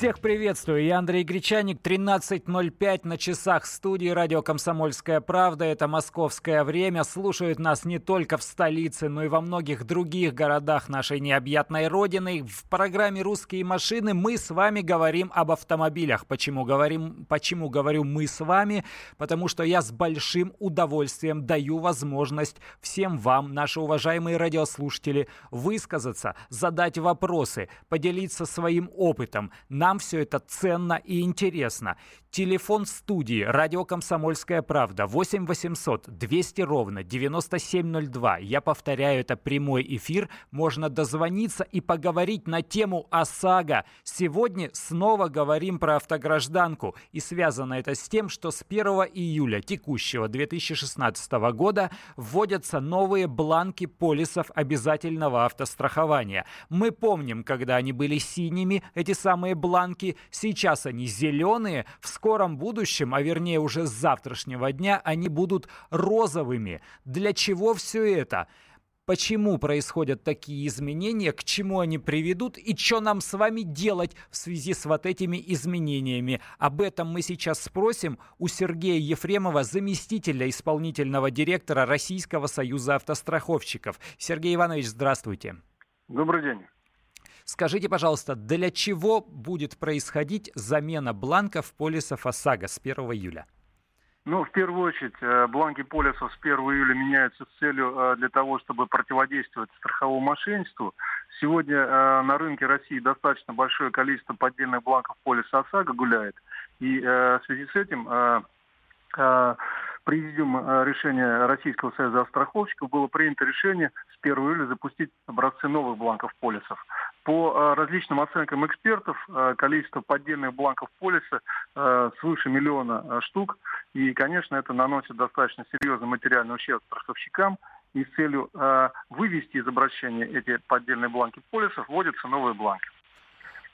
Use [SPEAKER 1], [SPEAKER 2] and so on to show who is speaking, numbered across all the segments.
[SPEAKER 1] Всех приветствую. Я Андрей Гречаник. 13.05 на часах студии радио «Комсомольская правда». Это московское время. Слушают нас не только в столице, но и во многих других городах нашей необъятной родины. В программе «Русские машины» мы с вами говорим об автомобилях. Почему, говорим, почему говорю «мы с вами»? Потому что я с большим удовольствием даю возможность всем вам, наши уважаемые радиослушатели, высказаться, задать вопросы, поделиться своим опытом. На нам все это ценно и интересно. Телефон студии «Радио Комсомольская правда» 8 800 200 ровно 9702. Я повторяю, это прямой эфир. Можно дозвониться и поговорить на тему ОСАГО. Сегодня снова говорим про автогражданку. И связано это с тем, что с 1 июля текущего 2016 года вводятся новые бланки полисов обязательного автострахования. Мы помним, когда они были синими, эти самые бланки. Сейчас они зеленые. В скором будущем, а вернее уже с завтрашнего дня, они будут розовыми. Для чего все это? Почему происходят такие изменения, к чему они приведут и что нам с вами делать в связи с вот этими изменениями. Об этом мы сейчас спросим у Сергея Ефремова, заместителя исполнительного директора Российского союза автостраховщиков. Сергей Иванович, здравствуйте.
[SPEAKER 2] Добрый день.
[SPEAKER 1] Скажите, пожалуйста, для чего будет происходить замена бланков полисов ОСАГО с 1 июля?
[SPEAKER 2] Ну, в первую очередь, э, бланки полисов с 1 июля меняются с целью э, для того, чтобы противодействовать страховому мошенничеству. Сегодня э, на рынке России достаточно большое количество поддельных бланков полиса ОСАГО гуляет. И в связи с этим президиум решения Российского союза страховщиков было принято решение 1 июля запустить образцы новых бланков полисов. По э, различным оценкам экспертов, э, количество поддельных бланков полиса э, свыше миллиона штук. И, конечно, это наносит достаточно серьезный материальный ущерб страховщикам. И с целью вывести из обращения эти поддельные бланки полисов вводятся новые бланки.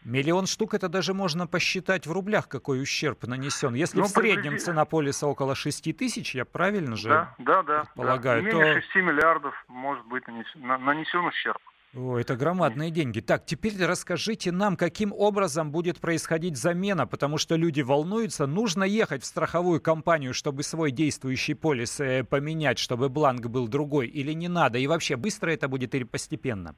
[SPEAKER 1] Миллион штук это даже можно посчитать в рублях, какой ущерб нанесен. Если ну, в среднем приблизи... цена полиса около 6 тысяч, я правильно же
[SPEAKER 2] да, да, да,
[SPEAKER 1] полагаю,
[SPEAKER 2] да. Не менее то... 6 миллиардов может быть нанесен, нанесен ущерб.
[SPEAKER 1] О, это громадные деньги. Так, теперь расскажите нам, каким образом будет происходить замена, потому что люди волнуются. Нужно ехать в страховую компанию, чтобы свой действующий полис э, поменять, чтобы бланк был другой, или не надо? И вообще, быстро это будет или постепенно?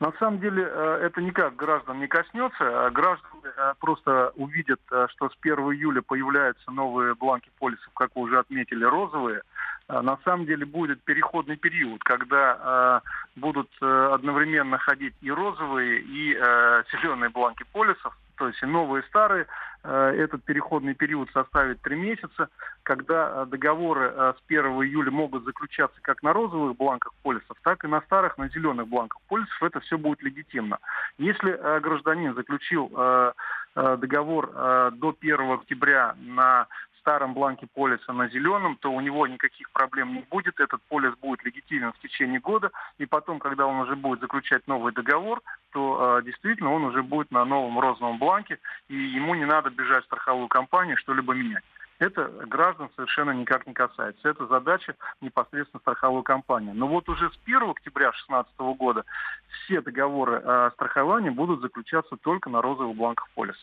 [SPEAKER 2] На самом деле э, это никак граждан не коснется. А граждане э, просто увидят, что с 1 июля появляются новые бланки полисов, как вы уже отметили, розовые. А, на самом деле будет переходный период, когда э, будут э, одновременно ходить и розовые, и э, зеленые бланки полисов, то есть и новые, и старые. Э, этот переходный период составит три месяца, когда э, договоры э, с 1 июля могут заключаться как на розовых бланках полисов, так и на старых, на зеленых бланках полисов. Это все будет легитимно. Если э, гражданин заключил э, э договор э, до 1 октября на старом бланке полиса на зеленом, то у него никаких проблем не будет. Этот полис будет легитимен в течение года. И потом, когда он уже будет заключать новый договор, то э, действительно он уже будет на новом розовом бланке, и ему не надо бежать в страховую компанию, что-либо менять. Это граждан совершенно никак не касается. Это задача непосредственно страховой компании. Но вот уже с 1 октября 2016 года все договоры о страховании будут заключаться только на розовых бланках полиса.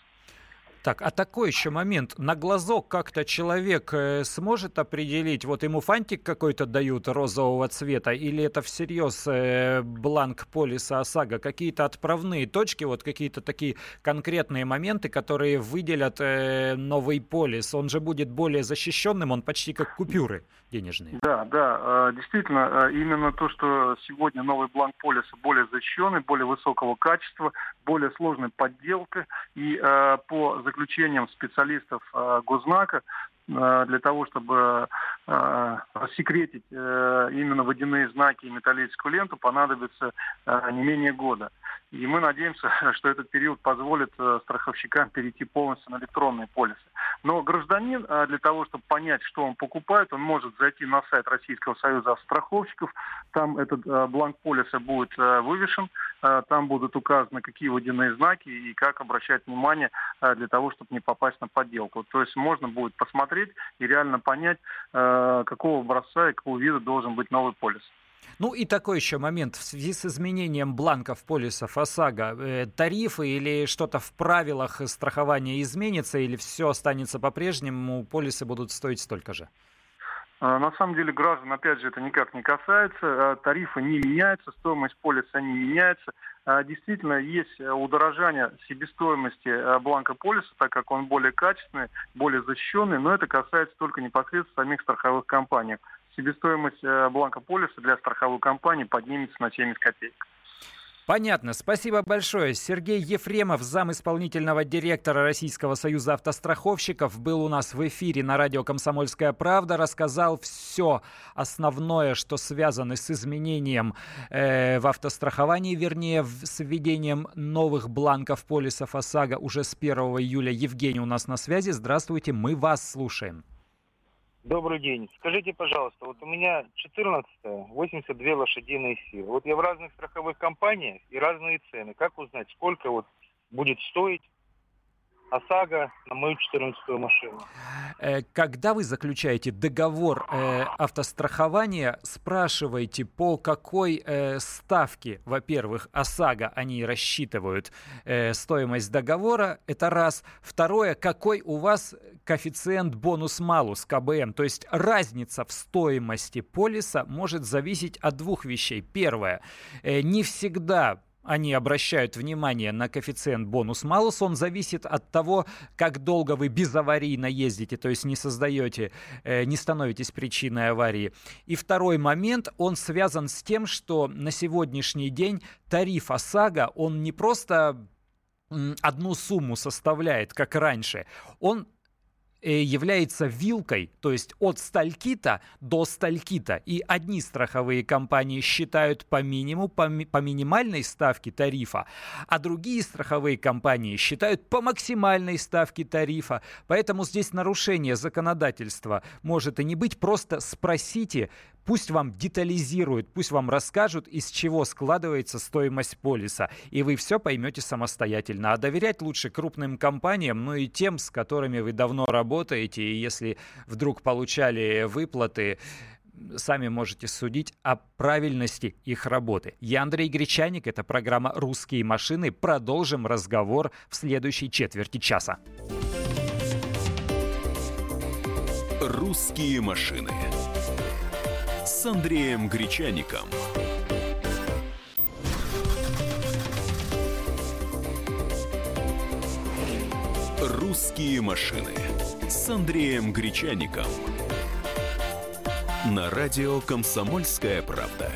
[SPEAKER 1] Так, а такой еще момент. На глазок как-то человек э, сможет определить, вот ему фантик какой-то дают розового цвета, или это всерьез э, бланк полиса ОСАГО? Какие-то отправные точки, вот какие-то такие конкретные моменты, которые выделят э, новый полис. Он же будет более защищенным, он почти как купюры денежные.
[SPEAKER 2] Да, да, действительно, именно то, что сегодня новый бланк полиса более защищенный, более высокого качества, более сложной подделкой, и по заключением специалистов э, Гознака э, для того, чтобы э, рассекретить именно водяные знаки и металлическую ленту, понадобится не менее года. И мы надеемся, что этот период позволит э, страховщикам перейти полностью на электронные полисы. Но гражданин э, для того, чтобы понять, что он покупает, он может зайти на сайт Российского союза страховщиков. Там этот э, бланк полиса будет вывешен. Там будут указаны, какие водяные знаки и как обращать внимание для того, чтобы не попасть на подделку. То есть можно будет посмотреть и реально понять, какого образца и какого вида должен быть новый полис.
[SPEAKER 1] Ну и такой еще момент. В связи с изменением бланков полисов ОСАГО, э, тарифы или что-то в правилах страхования изменится или все останется по-прежнему, полисы будут стоить столько же?
[SPEAKER 2] А, на самом деле граждан, опять же, это никак не касается. А, тарифы не меняются, стоимость полиса не меняется. Действительно, есть удорожание себестоимости бланка полиса, так как он более качественный, более защищенный, но это касается только непосредственно самих страховых компаний себестоимость э, бланка полиса для страховой компании поднимется на 70 копеек.
[SPEAKER 1] Понятно. Спасибо большое. Сергей Ефремов, зам исполнительного директора Российского союза автостраховщиков, был у нас в эфире на радио «Комсомольская правда», рассказал все основное, что связано с изменением э, в автостраховании, вернее, с введением новых бланков полисов ОСАГО уже с 1 июля. Евгений у нас на связи. Здравствуйте, мы вас слушаем.
[SPEAKER 3] Добрый день. Скажите, пожалуйста, вот у меня 14 82 лошадиные силы. Вот я в разных страховых компаниях и разные цены. Как узнать, сколько вот будет стоить ОСАГО на мою 14-ю машину.
[SPEAKER 1] Э, когда вы заключаете договор э, автострахования, спрашивайте, по какой э, ставке, во-первых, ОСАГО они рассчитывают э, стоимость договора, это раз. Второе, какой у вас коэффициент бонус-малус, КБМ, то есть разница в стоимости полиса может зависеть от двух вещей. Первое, э, не всегда они обращают внимание на коэффициент бонус-малус. Он зависит от того, как долго вы безаварийно ездите, то есть не создаете, э, не становитесь причиной аварии. И второй момент, он связан с тем, что на сегодняшний день тариф ОСАГО, он не просто одну сумму составляет, как раньше. Он является вилкой, то есть от сталькита до сталькита. И одни страховые компании считают по минимуму, по, ми, по минимальной ставке тарифа, а другие страховые компании считают по максимальной ставке тарифа. Поэтому здесь нарушение законодательства может и не быть. Просто спросите Пусть вам детализируют, пусть вам расскажут, из чего складывается стоимость полиса, и вы все поймете самостоятельно. А доверять лучше крупным компаниям, ну и тем, с которыми вы давно работаете, и если вдруг получали выплаты, сами можете судить о правильности их работы. Я Андрей Гречаник, это программа «Русские машины». Продолжим разговор в следующей четверти часа.
[SPEAKER 4] «Русские машины» с Андреем Гречаником. «Русские машины» с Андреем Гречаником. На радио «Комсомольская правда».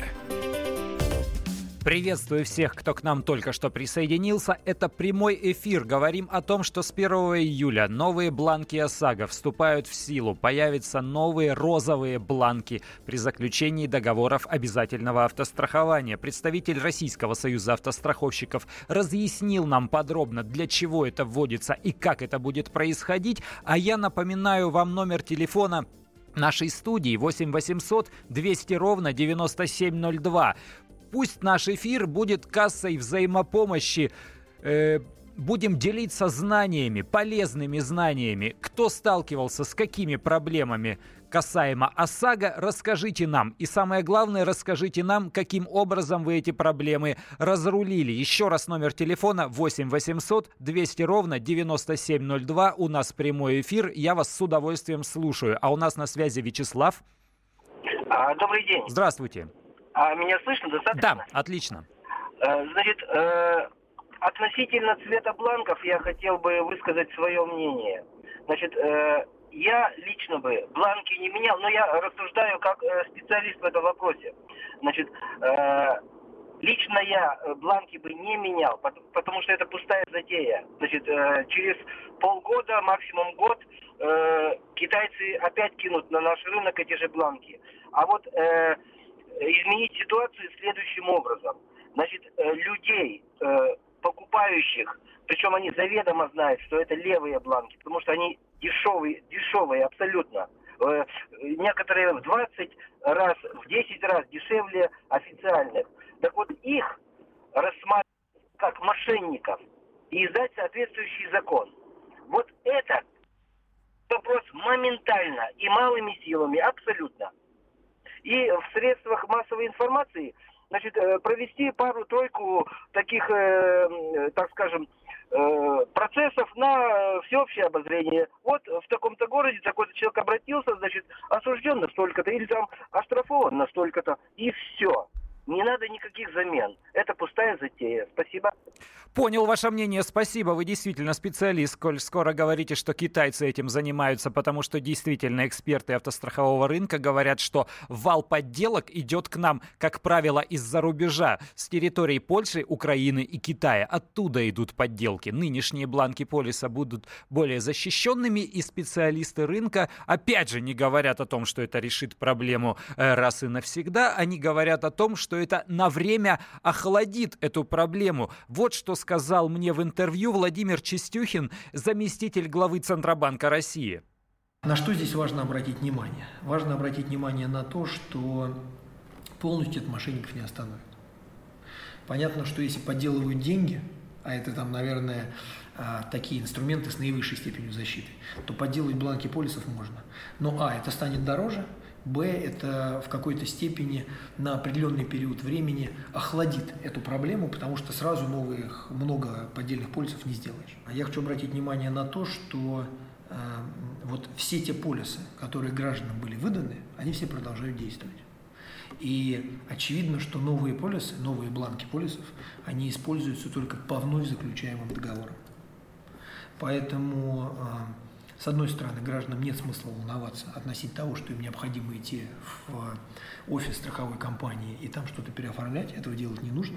[SPEAKER 1] Приветствую всех, кто к нам только что присоединился. Это прямой эфир. Говорим о том, что с 1 июля новые бланки ОСАГО вступают в силу. Появятся новые розовые бланки при заключении договоров обязательного автострахования. Представитель Российского союза автостраховщиков разъяснил нам подробно, для чего это вводится и как это будет происходить. А я напоминаю вам номер телефона нашей студии 8 800 200 ровно 9702. Пусть наш эфир будет кассой взаимопомощи. Э, будем делиться знаниями, полезными знаниями. Кто сталкивался с какими проблемами касаемо ОСАГО, расскажите нам. И самое главное, расскажите нам, каким образом вы эти проблемы разрулили. Еще раз номер телефона 8 800 200 ровно 9702. У нас прямой эфир. Я вас с удовольствием слушаю. А у нас на связи Вячеслав.
[SPEAKER 5] А, добрый день.
[SPEAKER 1] Здравствуйте.
[SPEAKER 5] А меня слышно достаточно?
[SPEAKER 1] Да, отлично.
[SPEAKER 5] Э, значит, э, относительно цвета бланков я хотел бы высказать свое мнение. Значит, э, я лично бы бланки не менял, но я рассуждаю как специалист в этом вопросе. Значит, лично я бланки бы не менял, потому что это пустая затея. Значит, через полгода, максимум год, китайцы опять кинут на наш рынок эти же бланки. А вот изменить ситуацию следующим образом. значит, э, людей, э, покупающих, причем они заведомо знают, что это левые бланки, потому что они дешевые, дешевые абсолютно. Э, некоторые в 20 раз, в 10 раз дешевле официальных. Так вот их рассматривать как мошенников и издать соответствующий закон. Вот это вопрос моментально и малыми силами, абсолютно. И в средствах массовой информации значит, э, провести пару-тройку таких, э, так скажем, э, процессов на всеобщее обозрение. Вот в таком-то городе такой-то человек обратился, значит, осужден на столько-то, или там оштрафован на столько-то, и все. Не надо никаких замен. Это пустая затея. Спасибо.
[SPEAKER 1] Понял ваше мнение, спасибо. Вы действительно специалист, коль скоро говорите, что китайцы этим занимаются, потому что действительно эксперты автострахового рынка говорят, что вал подделок идет к нам, как правило, из-за рубежа, с территории Польши, Украины и Китая. Оттуда идут подделки. Нынешние бланки полиса будут более защищенными, и специалисты рынка, опять же, не говорят о том, что это решит проблему э, раз и навсегда, они говорят о том, что это на время охладит эту проблему. Вот что сказал мне в интервью Владимир Чистюхин, заместитель главы Центробанка России.
[SPEAKER 6] На что здесь важно обратить внимание? Важно обратить внимание на то, что полностью от мошенников не остановит. Понятно, что если подделывают деньги, а это там, наверное, а, такие инструменты с наивысшей степенью защиты, то подделать бланки полисов можно. Но а, это станет дороже – Б, это в какой-то степени на определенный период времени охладит эту проблему, потому что сразу новых, много поддельных полисов не сделаешь. А я хочу обратить внимание на то, что э, вот все те полисы, которые гражданам были выданы, они все продолжают действовать. И очевидно, что новые полисы, новые бланки полисов, они используются только по вновь заключаемым договорам. Поэтому э, с одной стороны, гражданам нет смысла волноваться относительно того, что им необходимо идти в офис страховой компании и там что-то переоформлять, этого делать не нужно.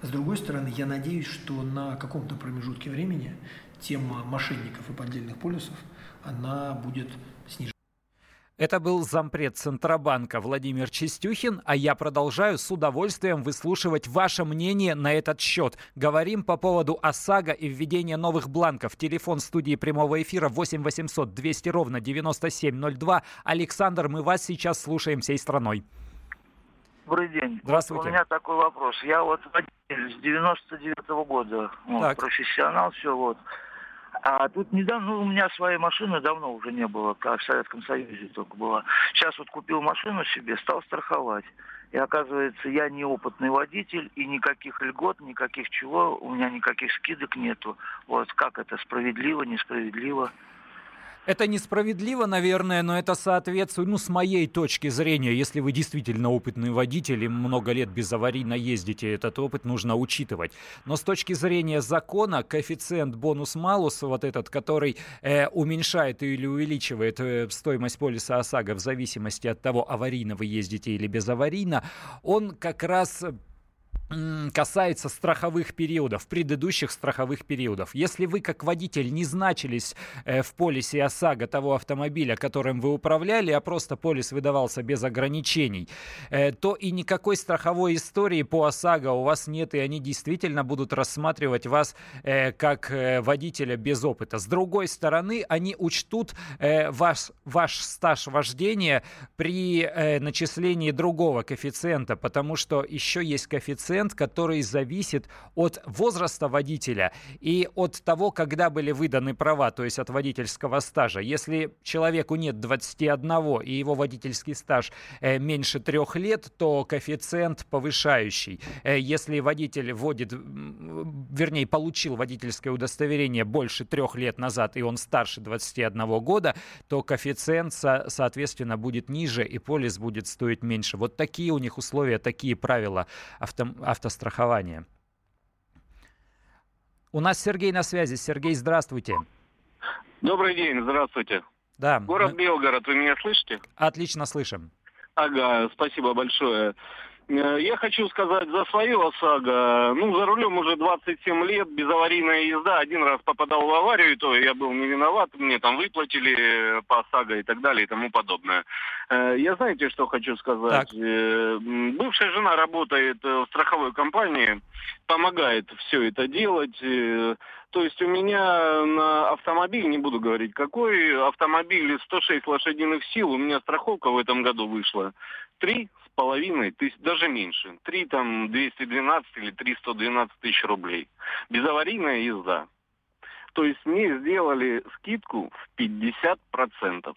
[SPEAKER 6] С другой стороны, я надеюсь, что на каком-то промежутке времени тема мошенников и поддельных полисов, она будет.
[SPEAKER 1] Это был зампред Центробанка Владимир Чистюхин, а я продолжаю с удовольствием выслушивать ваше мнение на этот счет. Говорим по поводу ОСАГО и введения новых бланков. Телефон студии прямого эфира 8 800 200 ровно 9702. Александр, мы вас сейчас слушаем всей страной.
[SPEAKER 7] Добрый день.
[SPEAKER 1] Здравствуйте.
[SPEAKER 7] Вот у меня такой вопрос. Я вот с 99 -го года, вот, профессионал, все вот. А тут недавно, ну, у меня своей машины давно уже не было, как в Советском Союзе только была. Сейчас вот купил машину себе, стал страховать. И оказывается, я неопытный водитель, и никаких льгот, никаких чего, у меня никаких скидок нету. Вот как это, справедливо, несправедливо?
[SPEAKER 1] Это несправедливо, наверное, но это соответствует, ну, с моей точки зрения, если вы действительно опытный водитель и много лет без аварийно ездите, этот опыт нужно учитывать. Но с точки зрения закона, коэффициент бонус-малус, вот этот, который э, уменьшает или увеличивает э, стоимость полиса ОСАГО в зависимости от того, аварийно вы ездите или безаварийно, он как раз касается страховых периодов, предыдущих страховых периодов. Если вы как водитель не значились э, в полисе ОСАГО того автомобиля, которым вы управляли, а просто полис выдавался без ограничений, э, то и никакой страховой истории по ОСАГО у вас нет, и они действительно будут рассматривать вас э, как водителя без опыта. С другой стороны, они учтут ваш, ваш стаж вождения при начислении другого коэффициента, потому что еще есть коэффициент коэффициент, который зависит от возраста водителя и от того, когда были выданы права, то есть от водительского стажа. Если человеку нет 21 и его водительский стаж э, меньше трех лет, то коэффициент повышающий. Э, если водитель вводит, вернее, получил водительское удостоверение больше трех лет назад, и он старше 21 года, то коэффициент, соответственно, будет ниже, и полис будет стоить меньше. Вот такие у них условия, такие правила авто, автострахования. У нас Сергей на связи. Сергей, здравствуйте.
[SPEAKER 8] Добрый день, здравствуйте.
[SPEAKER 1] Да.
[SPEAKER 8] Город мы... Белгород, вы меня слышите?
[SPEAKER 1] Отлично слышим.
[SPEAKER 8] Ага, спасибо большое. Э, я хочу сказать за свою ОСАГО. Ну, за рулем уже 27 лет, безаварийная езда. Один раз попадал в аварию, и то я был не виноват. Мне там выплатили по ОСАГО и так далее и тому подобное. Э, я знаете, что хочу сказать? Так. Э, бывшая жена работает в страховой компании, помогает все это делать. То есть у меня на автомобиль, не буду говорить какой, автомобиль 106 лошадиных сил, у меня страховка в этом году вышла. Три половиной, тысяч, даже меньше. Три там 212 или 312 тысяч рублей. Безаварийная езда. То есть мне сделали скидку в 50 процентов.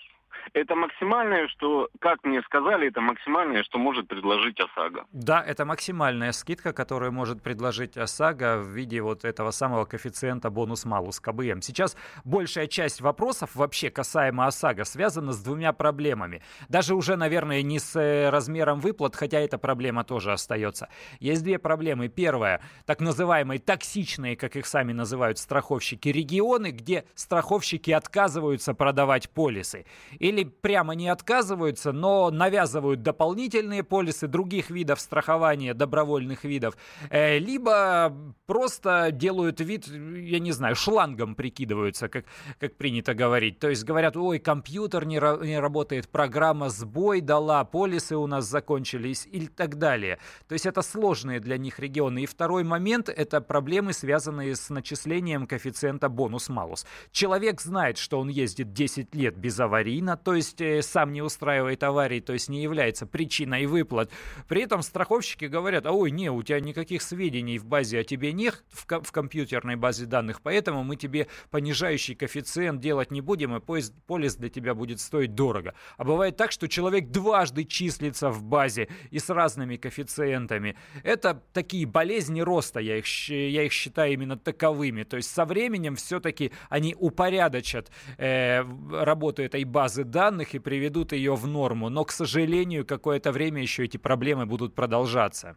[SPEAKER 8] Это максимальное, что, как мне сказали, это максимальное, что может предложить ОСАГО.
[SPEAKER 1] Да, это максимальная скидка, которую может предложить ОСАГО в виде вот этого самого коэффициента бонус-малус КБМ. Сейчас большая часть вопросов вообще касаемо ОСАГО связана с двумя проблемами. Даже уже, наверное, не с э, размером выплат, хотя эта проблема тоже остается. Есть две проблемы. Первая, так называемые токсичные, как их сами называют страховщики, регионы, где страховщики отказываются продавать полисы. Или или прямо не отказываются, но навязывают дополнительные полисы других видов страхования, добровольных видов, э, либо просто делают вид, я не знаю, шлангом прикидываются, как, как принято говорить. То есть говорят, ой, компьютер не, не работает, программа сбой дала, полисы у нас закончились и так далее. То есть это сложные для них регионы. И второй момент – это проблемы, связанные с начислением коэффициента бонус-малус. Человек знает, что он ездит 10 лет безаварийно, то есть э, сам не устраивает аварий, то есть не является причиной выплат. При этом страховщики говорят, а ой, не, у тебя никаких сведений в базе о тебе нет, в, ко- в компьютерной базе данных, поэтому мы тебе понижающий коэффициент делать не будем, и полис, полис для тебя будет стоить дорого. А бывает так, что человек дважды числится в базе и с разными коэффициентами. Это такие болезни роста, я их, я их считаю именно таковыми. То есть со временем все-таки они упорядочат э, работу этой базы данных, и приведут ее в норму. Но, к сожалению, какое-то время еще эти проблемы будут продолжаться.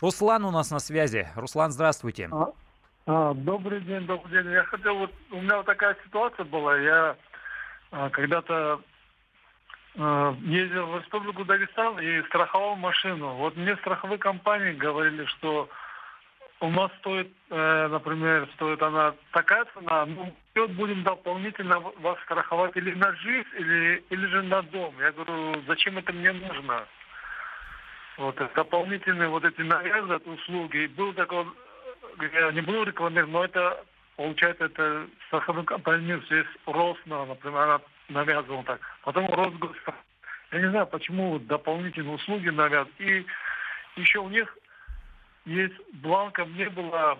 [SPEAKER 1] Руслан у нас на связи. Руслан, здравствуйте. А,
[SPEAKER 9] а, добрый день, добрый день. Я хотел вот, у меня вот такая ситуация была. Я а, когда-то а, ездил в Республику Дагестан и страховал машину. Вот мне страховые компании говорили, что у нас стоит, э, например, стоит она такая цена, ну, вот будем дополнительно вас страховать или на жизнь, или, или же на дом. Я говорю, зачем это мне нужно? Вот, дополнительные вот эти навязы услуги. Был такой, я не буду рекламировать, но это, получается, это страховой компания есть Росна, например, она навязывала так. Потом Росгос. Я не знаю, почему дополнительные услуги навязывают. И еще у них есть бланком не было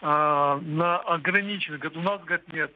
[SPEAKER 9] а, на ограниченных. Говорит, у нас, говорит, нет.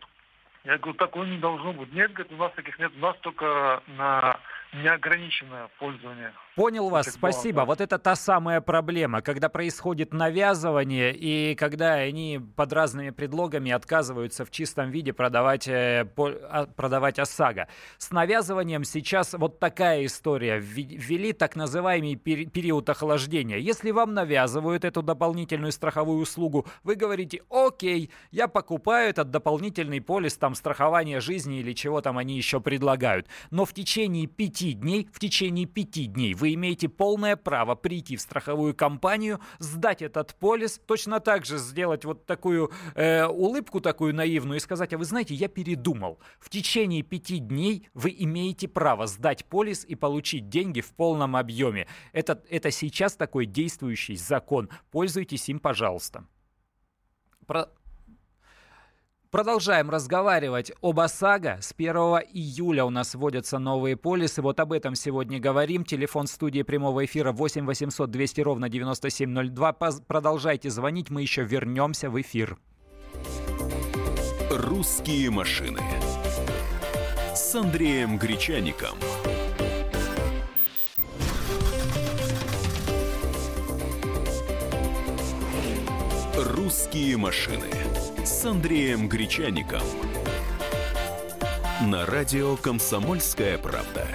[SPEAKER 9] Я говорю, такого не должно быть. Нет, говорит, у нас таких нет. У нас только на неограниченное пользование.
[SPEAKER 1] Понял вас, спасибо. Вот это та самая проблема, когда происходит навязывание и когда они под разными предлогами отказываются в чистом виде продавать, э, а, продавать ОСАГО. С навязыванием сейчас вот такая история. Ввели так называемый период охлаждения. Если вам навязывают эту дополнительную страховую услугу, вы говорите, окей, я покупаю этот дополнительный полис там страхования жизни или чего там они еще предлагают. Но в течение пяти дней, в течение пяти дней вы имеете полное право прийти в страховую компанию, сдать этот полис, точно так же сделать вот такую э, улыбку такую наивную и сказать, а вы знаете, я передумал. В течение пяти дней вы имеете право сдать полис и получить деньги в полном объеме. Это, это сейчас такой действующий закон. Пользуйтесь им, пожалуйста. Про... Продолжаем разговаривать об ОСАГО. С 1 июля у нас вводятся новые полисы. Вот об этом сегодня говорим. Телефон студии прямого эфира 8 800 200 ровно 9702. Продолжайте звонить, мы еще вернемся в эфир.
[SPEAKER 4] «Русские машины» с Андреем Гречаником. «Русские машины» с Андреем Гречаником. На радио «Комсомольская правда».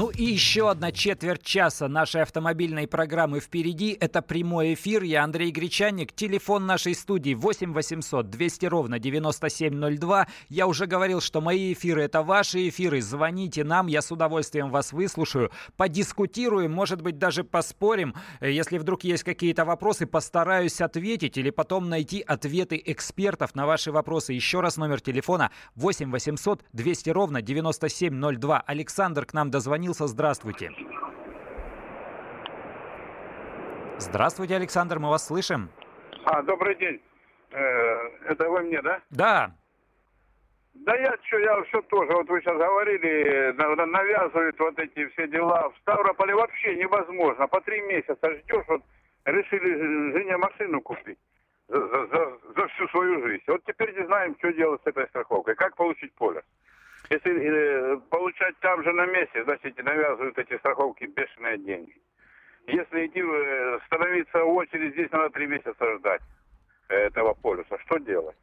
[SPEAKER 1] Ну и еще одна четверть часа нашей автомобильной программы впереди. Это прямой эфир. Я Андрей Гречаник. Телефон нашей студии 8 800 200 ровно 9702. Я уже говорил, что мои эфиры это ваши эфиры. Звоните нам, я с удовольствием вас выслушаю. Подискутируем, может быть даже поспорим. Если вдруг есть какие-то вопросы, постараюсь ответить или потом найти ответы экспертов на ваши вопросы. Еще раз номер телефона 8 800 200 ровно 9702. Александр к нам дозвонился дозвонился. Здравствуйте. Здравствуйте, Александр, мы вас слышим.
[SPEAKER 10] А, добрый день. Э, это вы мне, да?
[SPEAKER 1] Да.
[SPEAKER 10] Да я что, я все тоже, вот вы сейчас говорили, навязывают вот эти все дела. В Ставрополе вообще невозможно. По три месяца ждешь, вот решили жене машину купить за, за, за всю свою жизнь. Вот теперь не знаем, что делать с этой страховкой, как получить поле. Если э, получать там же на месте, значит, навязывают эти страховки бешеные деньги. Если идти, э, становиться в очередь, здесь надо три месяца ждать этого полюса. Что делать?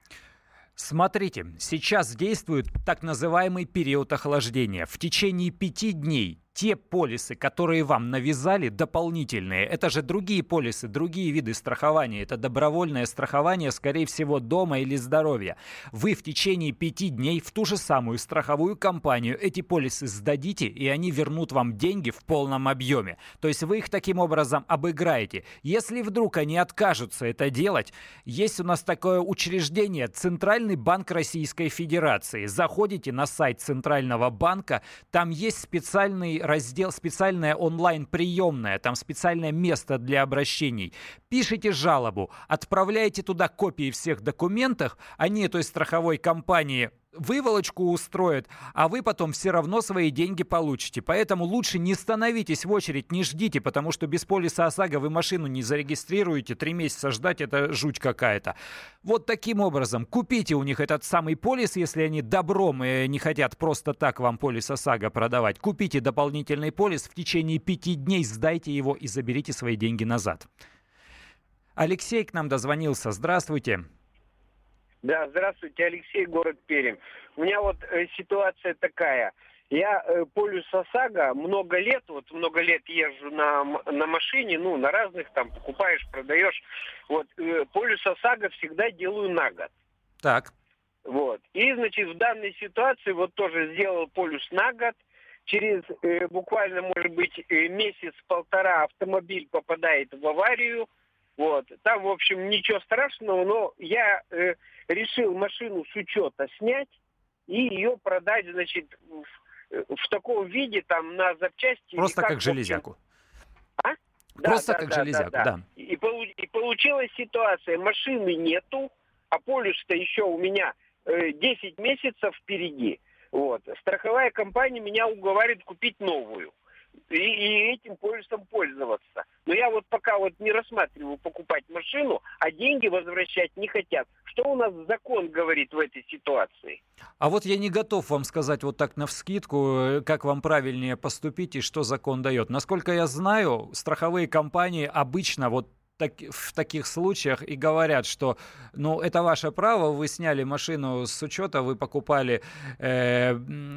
[SPEAKER 1] Смотрите, сейчас действует так называемый период охлаждения. В течение пяти дней те полисы, которые вам навязали, дополнительные, это же другие полисы, другие виды страхования. Это добровольное страхование, скорее всего, дома или здоровья. Вы в течение пяти дней в ту же самую страховую компанию эти полисы сдадите, и они вернут вам деньги в полном объеме. То есть вы их таким образом обыграете. Если вдруг они откажутся это делать, есть у нас такое учреждение Центральный банк Российской Федерации. Заходите на сайт Центрального банка, там есть специальный раздел специальная онлайн-приемная, там специальное место для обращений. Пишите жалобу, отправляйте туда копии всех документов, они той страховой компании выволочку устроят, а вы потом все равно свои деньги получите. Поэтому лучше не становитесь в очередь, не ждите, потому что без полиса ОСАГО вы машину не зарегистрируете. Три месяца ждать – это жуть какая-то. Вот таким образом, купите у них этот самый полис, если они добром и не хотят просто так вам полис ОСАГО продавать. Купите дополнительный полис, в течение пяти дней сдайте его и заберите свои деньги назад. Алексей к нам дозвонился. Здравствуйте.
[SPEAKER 11] Да, здравствуйте, Алексей, город Пермь. У меня вот э, ситуация такая. Я э, полюс ОСАГО много лет, вот много лет езжу на, на машине, ну, на разных, там, покупаешь, продаешь. Вот, э, полюс ОСАГО всегда делаю на год.
[SPEAKER 1] Так.
[SPEAKER 11] Вот. И, значит, в данной ситуации вот тоже сделал полюс на год. Через э, буквально, может быть, э, месяц-полтора автомобиль попадает в аварию. Вот. Там, в общем, ничего страшного, но я... Э, решил машину с учета снять и ее продать, значит, в, в таком виде, там, на запчасти.
[SPEAKER 1] Просто как, как железяку. А? Просто да, как да, железяку, да. да.
[SPEAKER 11] И, и получилась ситуация, машины нету, а полюс-то еще у меня э, 10 месяцев впереди. Вот. Страховая компания меня уговаривает купить новую и, и этим полюсом пользоваться. Но я вот пока вот не рассматриваю покупать машину, а деньги возвращать не хотят. Что у нас закон говорит в этой ситуации?
[SPEAKER 1] А вот я не готов вам сказать вот так на вскидку, э, как вам правильнее поступить и что закон дает. Насколько я знаю, страховые компании обычно вот так, в таких случаях и говорят, что ну это ваше право, вы сняли машину с учета, вы покупали э,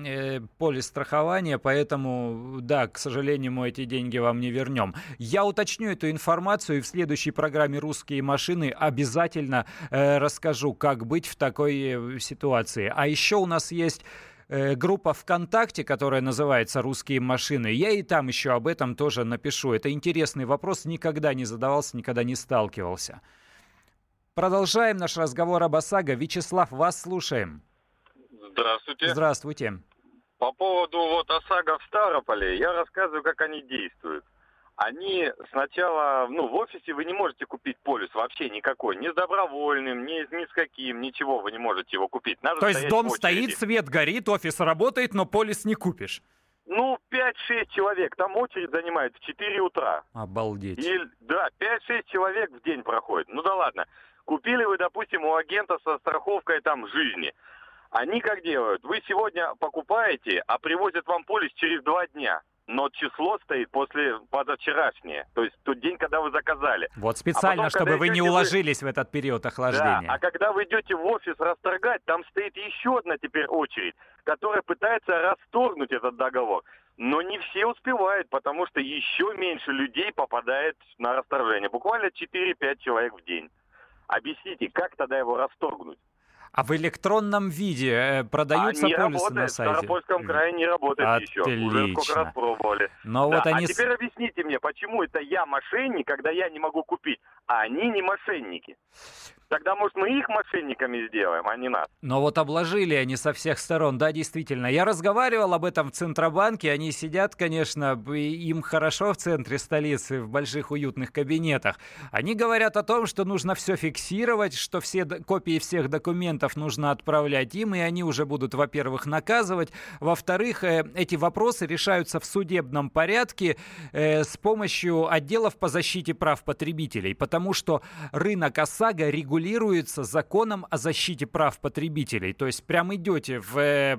[SPEAKER 1] э, полис страхования, поэтому да, к сожалению, мы эти деньги вам не вернем. Я уточню эту информацию и в следующей программе «Русские машины» обязательно э, расскажу, как быть в такой э, ситуации. А еще у нас есть Э, группа ВКонтакте, которая называется «Русские машины». Я и там еще об этом тоже напишу. Это интересный вопрос, никогда не задавался, никогда не сталкивался. Продолжаем наш разговор об ОСАГО. Вячеслав, вас слушаем.
[SPEAKER 12] Здравствуйте.
[SPEAKER 1] Здравствуйте.
[SPEAKER 12] По поводу вот ОСАГО в Ставрополе, я рассказываю, как они действуют они сначала, ну, в офисе вы не можете купить полис вообще никакой, ни с добровольным, ни, ни с каким, ничего вы не можете его купить.
[SPEAKER 1] Надо То есть дом стоит, свет горит, офис работает, но полис не купишь?
[SPEAKER 12] Ну, 5-6 человек, там очередь занимает в 4 утра.
[SPEAKER 1] Обалдеть.
[SPEAKER 12] И, да, 5-6 человек в день проходит. Ну да ладно. Купили вы, допустим, у агента со страховкой там жизни. Они как делают? Вы сегодня покупаете, а привозят вам полис через 2 дня но число стоит после позавчерашнее, то есть тот день, когда вы заказали.
[SPEAKER 1] Вот специально, а потом, чтобы вы не уложились вы... в этот период охлаждения.
[SPEAKER 12] Да, а когда вы идете в офис расторгать, там стоит еще одна теперь очередь, которая пытается расторгнуть этот договор. но не все успевают, потому что еще меньше людей попадает на расторжение. Буквально 4-5 человек в день. Объясните, как тогда его расторгнуть?
[SPEAKER 1] А в электронном виде э, продаются
[SPEAKER 12] а
[SPEAKER 1] полисы
[SPEAKER 12] работает,
[SPEAKER 1] на сайте?
[SPEAKER 12] В Ставропольском крае не работает Отлично. еще. Уже сколько раз пробовали.
[SPEAKER 1] Но да. вот они...
[SPEAKER 12] А теперь объясните мне, почему это я мошенник, когда я не могу купить, а они не мошенники? Тогда, может, мы их мошенниками сделаем, а не нас.
[SPEAKER 1] Но вот обложили они со всех сторон, да, действительно. Я разговаривал об этом в Центробанке, они сидят, конечно, им хорошо в центре столицы, в больших уютных кабинетах. Они говорят о том, что нужно все фиксировать, что все копии всех документов нужно отправлять им, и они уже будут, во-первых, наказывать, во-вторых, э, эти вопросы решаются в судебном порядке э, с помощью отделов по защите прав потребителей, потому что рынок ОСАГО регулирует регулируется законом о защите прав потребителей. То есть прям идете в э,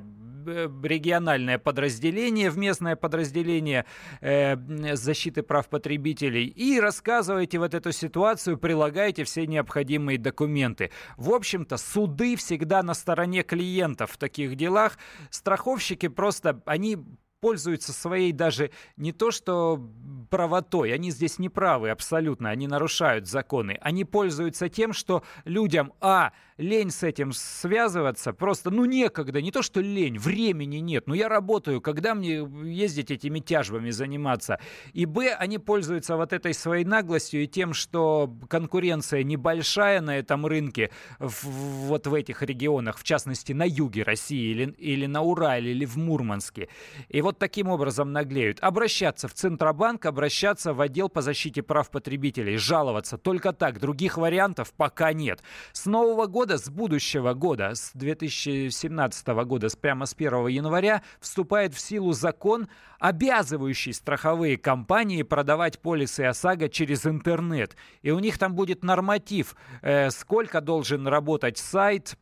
[SPEAKER 1] региональное подразделение, в местное подразделение э, защиты прав потребителей и рассказываете вот эту ситуацию, прилагаете все необходимые документы. В общем-то, суды всегда на стороне клиентов в таких делах. Страховщики просто, они пользуются своей даже не то что правотой, они здесь не правы абсолютно, они нарушают законы. Они пользуются тем, что людям, а, лень с этим связываться, просто, ну, некогда, не то что лень, времени нет, ну, я работаю, когда мне ездить этими тяжбами заниматься? И, б, они пользуются вот этой своей наглостью и тем, что конкуренция небольшая на этом рынке, в, вот в этих регионах, в частности, на юге России или, или на Урале, или в Мурманске. И вот таким образом наглеют. Обращаться в Центробанк, обращаться в отдел по защите прав потребителей, жаловаться. Только так, других вариантов пока нет. С нового года, с будущего года, с 2017 года, с прямо с 1 января, вступает в силу закон, обязывающий страховые компании продавать полисы ОСАГО через интернет. И у них там будет норматив, э, сколько должен работать сайт,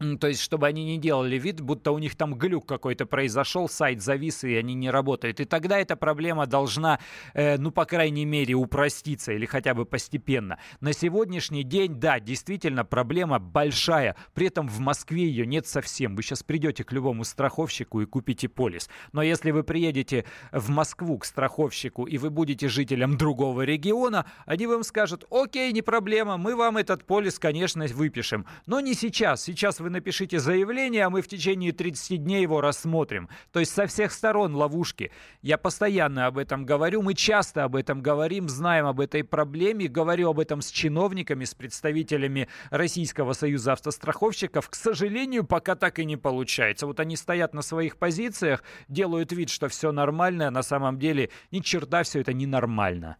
[SPEAKER 1] то есть, чтобы они не делали вид, будто у них там глюк какой-то произошел, сайт завис, и они не работают. И тогда эта проблема должна, э, ну, по крайней мере, упроститься или хотя бы постепенно. На сегодняшний день, да, действительно, проблема большая. При этом в Москве ее нет совсем. Вы сейчас придете к любому страховщику и купите полис. Но если вы приедете в Москву к страховщику, и вы будете жителем другого региона, они вам скажут, окей, не проблема, мы вам этот полис, конечно, выпишем. Но не сейчас. Сейчас вы напишите заявление, а мы в течение 30 дней его рассмотрим. То есть со всех сторон ловушки. Я постоянно об этом говорю, мы часто об этом говорим, знаем об этой проблеме, говорю об этом с чиновниками, с представителями Российского союза автостраховщиков. К сожалению, пока так и не получается. Вот они стоят на своих позициях, делают вид, что все нормально, а на самом деле ни черта все это ненормально.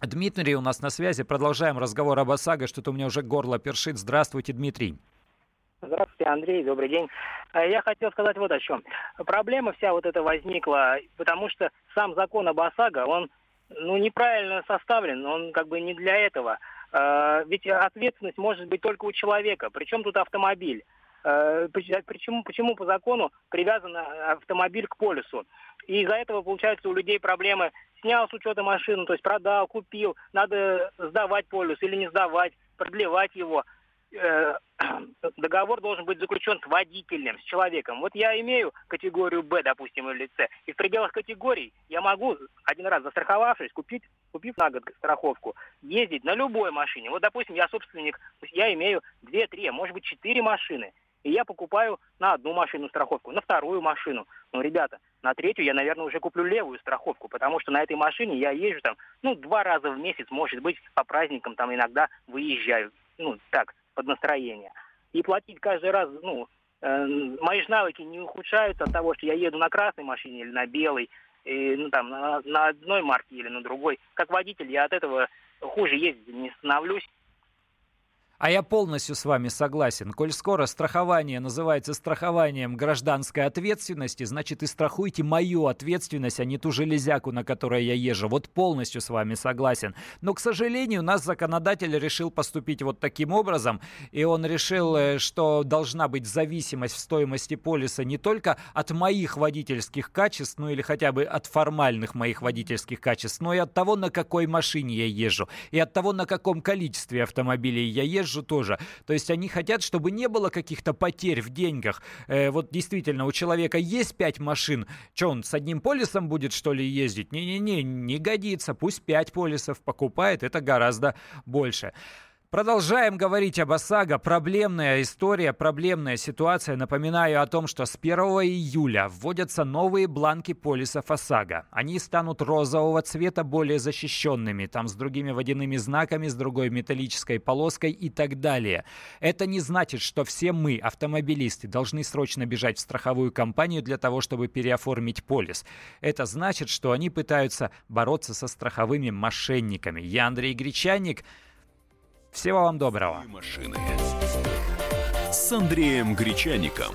[SPEAKER 1] Дмитрий у нас на связи. Продолжаем разговор об ОСАГО. Что-то у меня уже горло першит. Здравствуйте, Дмитрий.
[SPEAKER 13] Здравствуйте, Андрей, добрый день. Э, я хотел сказать вот о чем. Проблема вся вот эта возникла, потому что сам закон об ОСАГО, он ну, неправильно составлен, он как бы не для этого. Э, ведь ответственность может быть только у человека. Причем тут автомобиль? Э, почему, почему по закону привязан автомобиль к полюсу? И из-за этого, получается, у людей проблемы. Снял с учета машину, то есть продал, купил, надо сдавать полюс или не сдавать, продлевать его. Э, договор должен быть заключен с водителем, с человеком. Вот я имею категорию Б, допустим, или С, и в пределах категорий я могу, один раз застраховавшись, купить, купив на год страховку, ездить на любой машине. Вот, допустим, я собственник, я имею две, три, а может быть, четыре машины. И я покупаю на одну машину страховку, на вторую машину. Ну, ребята, на третью я, наверное, уже куплю левую страховку, потому что на этой машине я езжу там, ну, два раза в месяц, может быть, по праздникам там иногда выезжаю. Ну, так, под настроение. И платить каждый раз, ну, э, мои же навыки не ухудшаются от того, что я еду на красной машине или на белой, и, ну, там, на, на одной марке или на другой. Как водитель я от этого хуже ездить не становлюсь.
[SPEAKER 1] А я полностью с вами согласен. Коль скоро страхование называется страхованием гражданской ответственности, значит и страхуйте мою ответственность, а не ту железяку, на которой я езжу. Вот полностью с вами согласен. Но, к сожалению, у нас законодатель решил поступить вот таким образом, и он решил, э, что должна быть зависимость в стоимости полиса не только от моих водительских качеств, ну или хотя бы от формальных моих водительских качеств, но и от того, на какой машине я езжу, и от того, на каком количестве автомобилей я езжу, езжу тоже. То есть они хотят, чтобы не было каких-то потерь в деньгах. Э, вот действительно, у человека есть пять машин, что он с одним полисом будет, что ли, ездить? Не-не-не, не годится. Пусть пять полисов покупает, это гораздо больше. Продолжаем говорить об ОСАГО. Проблемная история, проблемная ситуация. Напоминаю о том, что с 1 июля вводятся новые бланки полисов ОСАГО. Они станут розового цвета, более защищенными, там с другими водяными знаками, с другой металлической полоской и так далее. Это не значит, что все мы, автомобилисты, должны срочно бежать в страховую компанию для того, чтобы переоформить полис. Это значит, что они пытаются бороться со страховыми мошенниками. Я Андрей Гречаник. Всего вам доброго.
[SPEAKER 4] Машины с Андреем Гречаником.